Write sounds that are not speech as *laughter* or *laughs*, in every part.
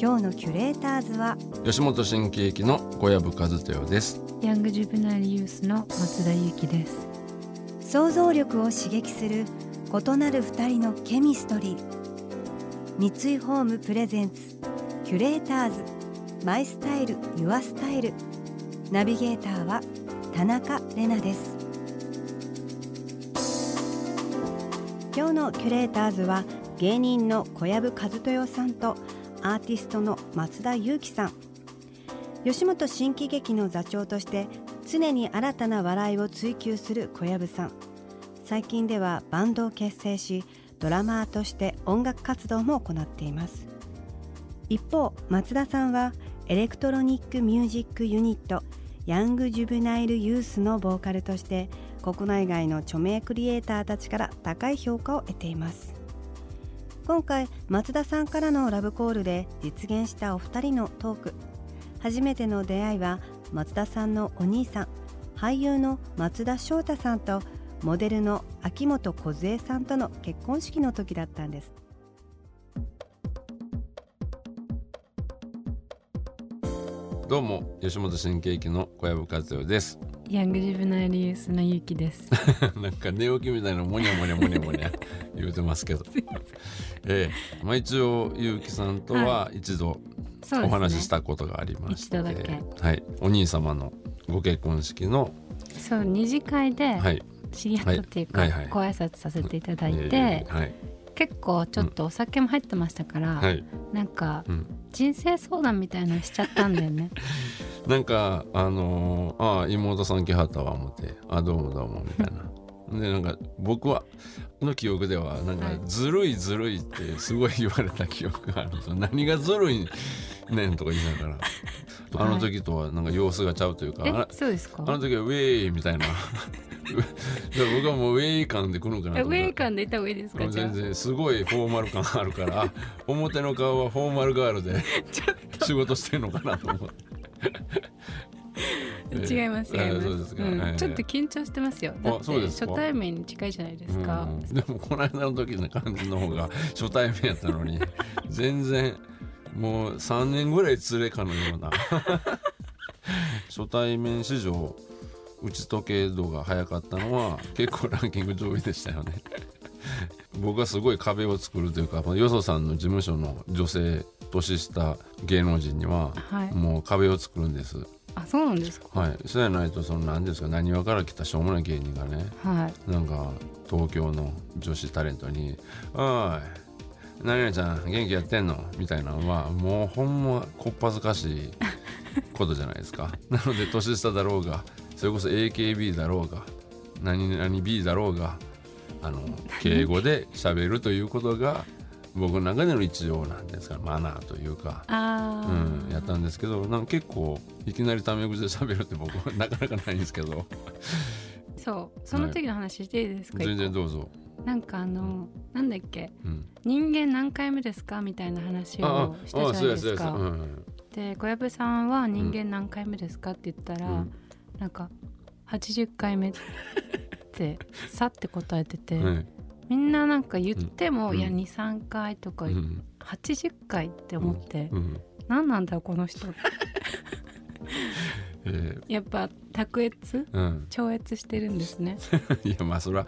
今日のキュレーターズは吉本新喜劇の小籔和豊です。ヤングジュブナイルユースの松田裕樹です。想像力を刺激する異なる二人のケミストリー。三井ホームプレゼンツキュレーターズ。マイスタイルユアスタイル。ナビゲーターは田中れなです。今日のキュレーターズは芸人の小籔千豊さんとアーティストの松田ゆう姫さん。吉本新喜劇の座長として常に新たな笑いを追求する小籔さん。最近ではバンドを結成しドラマーとして音楽活動も行っています。一方松田さんはエレクトロニックミュージックユニット Young Juvenile Youth のボーカルとして国内外の著名クリエイターたちから高い評価を得ています。今回松田さんからのラブコールで実現したお二人のトーク。初めての出会いは松田さんのお兄さん。俳優の松田翔太さんとモデルの秋元梢さんとの結婚式の時だったんです。どうも吉本新喜劇の小籔和豊です。ヤングジュブナイルユースのゆきです。*laughs* なんか寝起きみたいなもにゃもにゃもにゃもにゃ *laughs* 言うてますけど。ええ。まあ一応結城さんとは一度お話ししたことがありまして、一度だけ。はい。お兄様のご結婚式のそう二次会ではい。知り合ったっていうか、はい。はいはい。ご挨拶させていただいて、ええはい結構ちょっとお酒も入ってましたから、はい、なんかうん、人生相談みたいなのしちゃったんだよねなんかあのーああ妹さん来はったわ思ってあどうもどうもみたいな。*laughs* でなんか僕はの記憶ではなんかはい。ずるいずるいってすごい言われた記憶があるんですよ何がずるいねんとか言いながら。*laughs* あの時とはなんか様子がちゃうというか、えあそうですか？あの時はウェイみたいな。*laughs* で僕はもうウェイ感で来るのかなえウェイ感でいった方がいいですか？全然すごいフォーマル感あるからあ表の顔はフォーマルガールで仕事してるのかなと思って。*laughs* 違います違いえーます、すか。うん。えーちょっと緊張してますよ。だって初対面に近いじゃないですか、うんでもこの間の時の感じの方が *laughs* 初対面やったのに全然もう3年ぐらい連れかのような *laughs* 初対面史上打ち解け度が早かったのは結構ランキング上位でしたよね。僕はすごい壁を作るというかよそさんの事務所の女性年下芸能人にははい。もう壁を作るんです。あそうなんですか？はい。そうやないとその何ですか何話から来たしょうもない芸人がねはい。なんか東京の女子タレントに「おい何々ちゃん元気やってんの?」みたいなのはもうほんまこっぱずかしいことじゃないですか。*laughs* なので年下だろうがそれこそ AKB だろうが何々 B だろうがあの敬語で喋るということが僕の中での一応なんですかマナーというか。あうー、ん、やったんですけどなんか結構いきなりタメ口で喋るって僕は *laughs* なかなかないんですけど。そう。その時の話していいですか、全然一どうぞ、個なんかあのなんだっけ？うん、人間何回目ですかみたいな話あをしたじゃないですか。で小籔さんは人間何回目ですかって言ったら、うん。なんか80回目ってさって答えてて、はいみんななんか言っても、うん。いや23回とか、うん。80回って思って、うん。何なんだよこの人えやっぱ卓越？ーうん、超越してるんですね。*laughs* いやまあそれは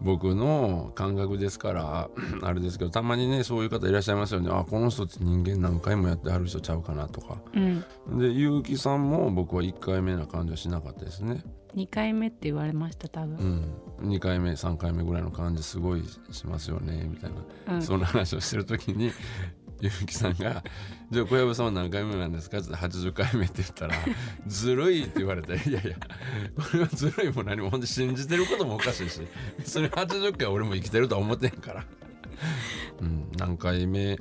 僕の感覚ですから *clears throat* あれですけどたまにねそういう方いらっしゃいますよね。あこの人って人間何回もやってはる人ちゃうかなとか。うん。で結城さんも僕は1回目な感じはしなかったですね。2回目って言われました多う分、ん。2回目3回目ぐらいの感じすごいしますよねみたいな。うん。そんな話をしてる時に結城さんが「じゃあ小籔さんは何回目なんですか?」って80回目って言ったら「ずるい」って言われて「いやいやこれはずるいも何もほんで信じてることもおかしいしそれ80回俺も生きてるとは思ってんから」*laughs* うん、何回目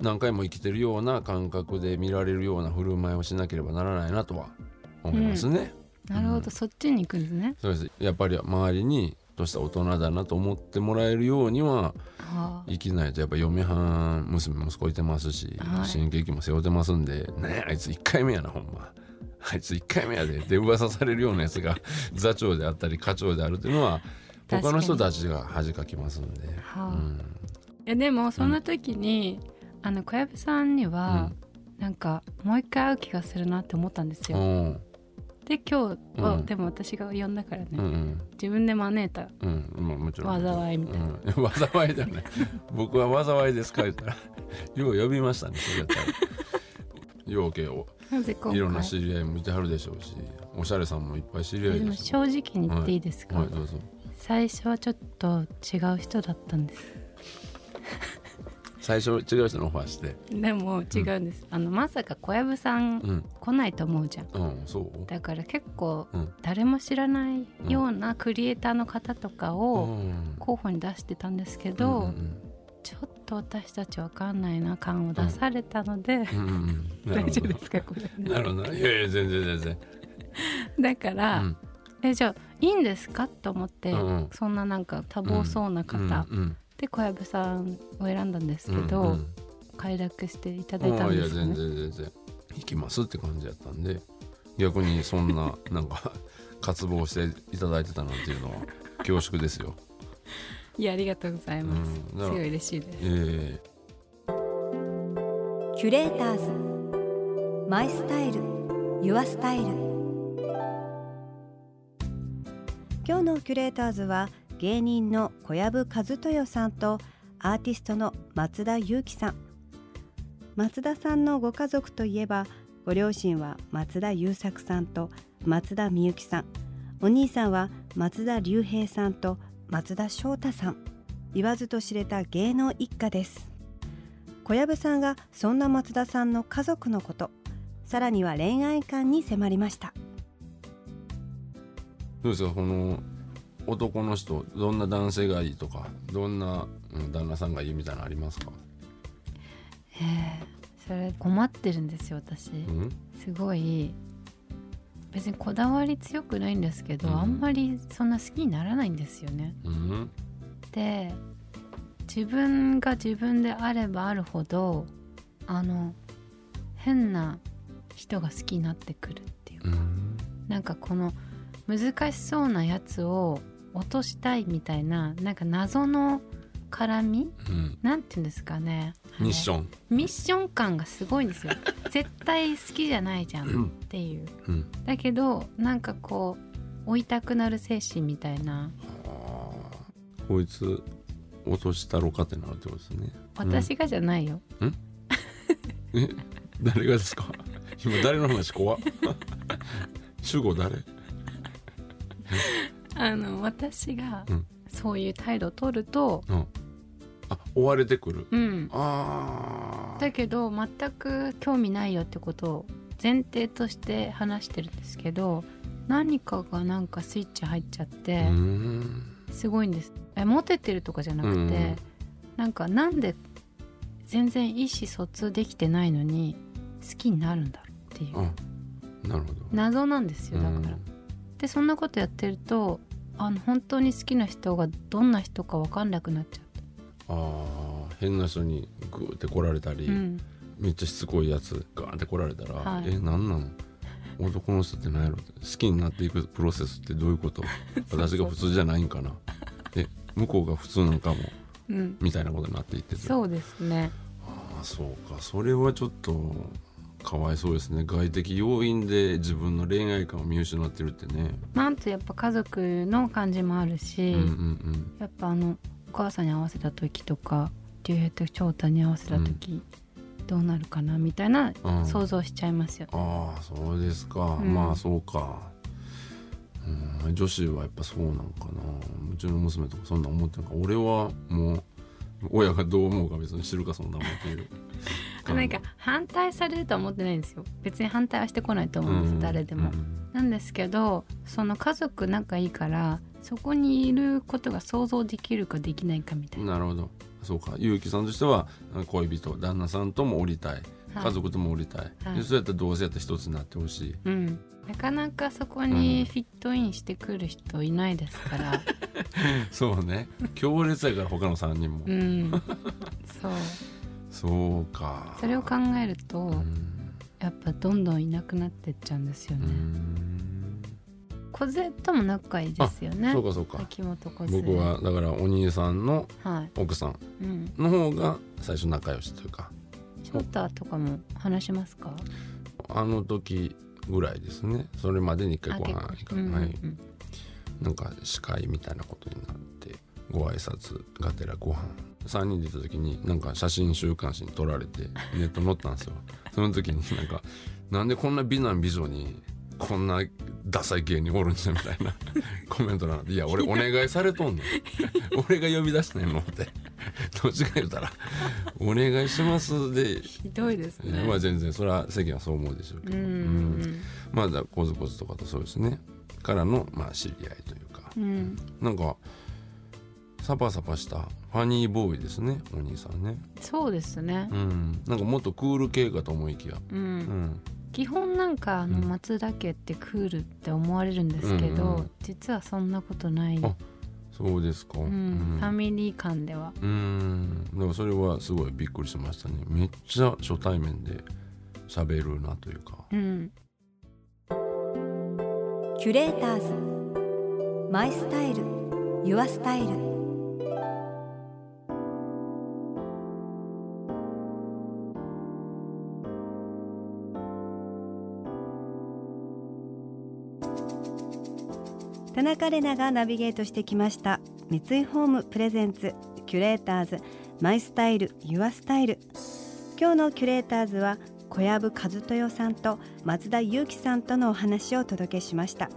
何回も生きてるような感覚で見られるような振る舞いをしなければならないなとは思いますね。なるほど、うんそっちに行くんですね。そうですやっぱり周りにとした大人だなと思ってもらえるようにははあ、生きないとやっぱ嫁はん娘息子いてますし、はい。新喜劇も背負ってますんで「ねえあいつ1回目やなほんま。*laughs* あいつ1回目やで」って噂されるようなやつが *laughs* 座長であったり課長であるっていうのは他の人たちが恥かきますんで。はあ。うん。いやでもその時に、あの小籔さんには、なんかもう一回会う気がするなって思ったんですよ。うんで今日は、うん。でも私が呼んだからね、うんうん。自分で招いた。うん。まあもちろん。災いみたいな。うん、*laughs* 災いじゃない。僕は災いですか言ったら *laughs* よう呼びましたねそれやったら。ようけを。いろんな知り合いもいてはるでしょうしおしゃれさんもいっぱい知り合いでも正直に言っていいですか、ょはいどうぞ。最初はちょっと違う人だったんです最初違う人のオファーして。でも違うんです、あのまさか小籔さんうん。来ないと思うじゃん。うんそう。だから結構うん。誰も知らないようなクリエイターの方とかうをん。候補に出してたんですけど、うんちょっと私たちわかんないな感を出されたので、*laughs* 大丈夫ですかこれ。なるほど。いやいや全然全然。だから、うん。えじゃあいいんですか？と思って、そんななんか多忙そうな方、で小籔さんを選んだんですけど、うんうん。快諾していただいたんですよね全然全然行きますって感じやったんで逆にそんな *laughs* なんか渇望していただいてたなんていうのは恐縮ですよ。いやありがとうございます、うん。すごい嬉しいです。え。キュレーターズ。マイスタイル。ユアスタイル。今日のキュレーターズは芸人の小籔和豊さんとアーティストの松田裕樹さん。松田さんのご家族といえばご両親は松田優作さんと松田美幸さん。お兄さんは松田龍平さんと松田翔太さん。言わずと知れた芸能一家です。小籔さんがそんな松田さんの家族のことさらには恋愛観に迫りました。どうですか？この男の人どんな男性がいいとかどんな、うん、旦那さんがいいみたいなのありますか、ええそれ困ってるんですよ私。うん？すごい。別にこだわり強くないんですけど、うん。あんまりそんな好きにならないんですよね。うん？で自分が自分であればあるほどあの変な人が好きになってくるっていうか、うん。なんかこの難しそうなやつを落としたいみたいななんか謎の絡み？うん。なんて言うんですかね。ミッション、ミッション感がすごいんですよ。*laughs* 絶対好きじゃないじゃんうんっていう。うん、だけどなんかこう追いたくなる精神みたいな。はあこいつ落としたろかってなるってことですね。私がじゃないよ、え？誰がですか？今誰の話？怖っ。*laughs* 主語誰？あの私がうん。そういう態度を取るとうん。あ追われてくる。うん。ああだけど全く興味ないよってことを前提として話してるんですけど何かがなんかスイッチ入っちゃってうん。すごいんです。えモテてるとかじゃなくて、うんなんかなんで全然意思疎通できてないのに好きになるんだろうっていう。あなるほど。謎なんですよだから、うん。でそんなことやってるとあの本当に好きな人がどんな人か分かんなくなっちゃあー変な人にグーって来られたり、う、うん、めっちゃしつこいやつガーンって来られたら、はい。えなんなの？男の人って何やろ？好きになっていくプロセスってどういうこと？*laughs* 私が普通じゃないんかな？え向こうが普通なんかも？うん、みたいなことになっていってて。そうですね。ああそうか。それはちょっとかわいそうですね。外的要因で自分の恋愛観を見失ってるってね。まああとやっぱ家族の感じもあるし、うんうんやっぱあのお母さんに合わせた時とか竜兵と翔太に合わせた時、どうなるかなみたいなうん。想像しちゃいますよ、ああそうですか、うん。まあそうか。うん女子はやっぱそうなんかな。うちの娘とかそんな思ってんか俺はもう親がどう思うか別に知るかそんなもんっていうなんか反対されるとは思ってないんですよ。別に反対はしてこないと思うんです、うん。誰でも、うん。なんですけどその家族仲いいからそこにいることが想像できるかできないかみたいな。なるほど。そうか。結城さんとしては恋人旦那さんともおりたい。はい。家族ともおりたい、はい。でそうやったらどうせやったら一つになってほしい。うん、なかなかそこにフィットインしてくる人いないですから、*laughs* そうね。強烈やから他の3人も、うん、*laughs* そうそうか。それを考えると、うん。やっぱどんどんいなくなってっちゃうんですようね。ん。小勢とも仲いいですよね。そうかそうか。僕はだからお兄さんのはい、奥さんうん、の方が最初仲良しというか。翔太とかも話しますか？あの時ぐらいですね。それまでに一回あご飯行かうんうんはい、なんか司会みたいなことになってご挨拶がてらご飯。3人で行った時になんか写真週刊誌に撮られてネット載ったんですよ。*laughs* その時になんかなんでこんな美男美女にこんなダサい芸人おるんじゃみたいな *laughs* コメントなんでいや俺お願いされとんねん。*laughs* 俺が呼び出してんのって。どっちか言うたら「お願いします」で、ひどいですね。まあ全然それは世間はそう思うでしょうけど、うんうんまあだコズコズとかとそうですね。からのまあ知り合いというか。うんうん。なんかサパサパしたファニーボーイですねお兄さんね。そうですね。う。ん。なんかもっとクール系かと思いきや。う、うん。ん基本なんかあのうん。松田家ってクールって思われるんですけど、うんうん実はそんなことない。あそうですか。ううん。ファんミリー間では。うん。でもそれはすごいびっくりしましたね。めっちゃ初対面で喋るなというか。うん、キュレーターズ。マイスタイル。ユアスタイル田中れながナビゲートしてきました。三井ホームプレゼンツキュレーターズマイスタイルユアスタイル。今日のキュレーターズは小籔和豊さんと松田裕樹さんとのお話をお届けしました。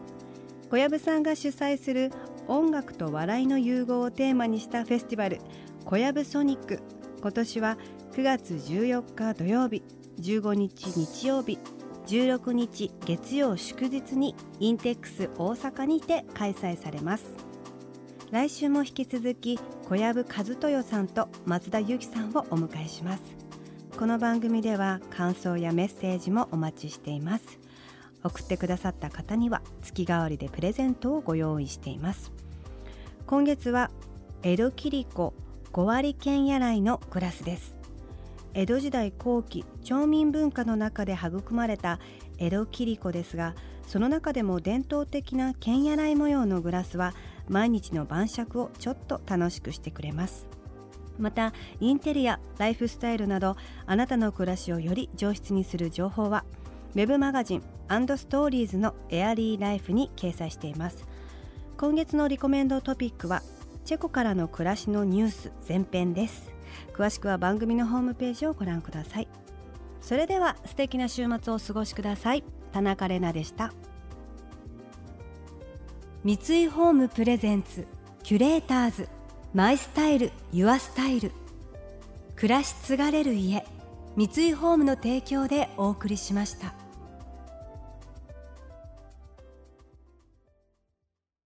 小籔さんが主催する音楽と笑いの融合をテーマにしたフェスティバル小籔ソニック。今年は9月14日土曜日15日日曜日。16日月曜祝日にインテックス大阪にて開催されます。来週も引き続き小籔和豊さんと松田由紀さんをお迎えします。この番組では感想やメッセージもお待ちしています。送ってくださった方には月替わりでプレゼントをご用意しています。今月は江戸切子5割剣やいのグラスです。江戸時代後期町民文化の中で育まれた江戸切子ですがその中でも伝統的な剣やらい模様のグラスは毎日の晩酌をちょっと楽しくしてくれます。またインテリアライフスタイルなどあなたの暮らしをより上質にする情報はウェブマガジンストーリーズのエアリーライフに掲載しています。今月のリコメンドトピックはチェコからの暮らしのニュース前編です。詳しくは番組のホームページをご覧ください。それでは素敵な週末をお過ごしください。田中れなでした。三井ホームプレゼンツキュレーターズ。マイスタイルユアスタイル。暮らし継がれる家三井ホームの提供でお送りしました。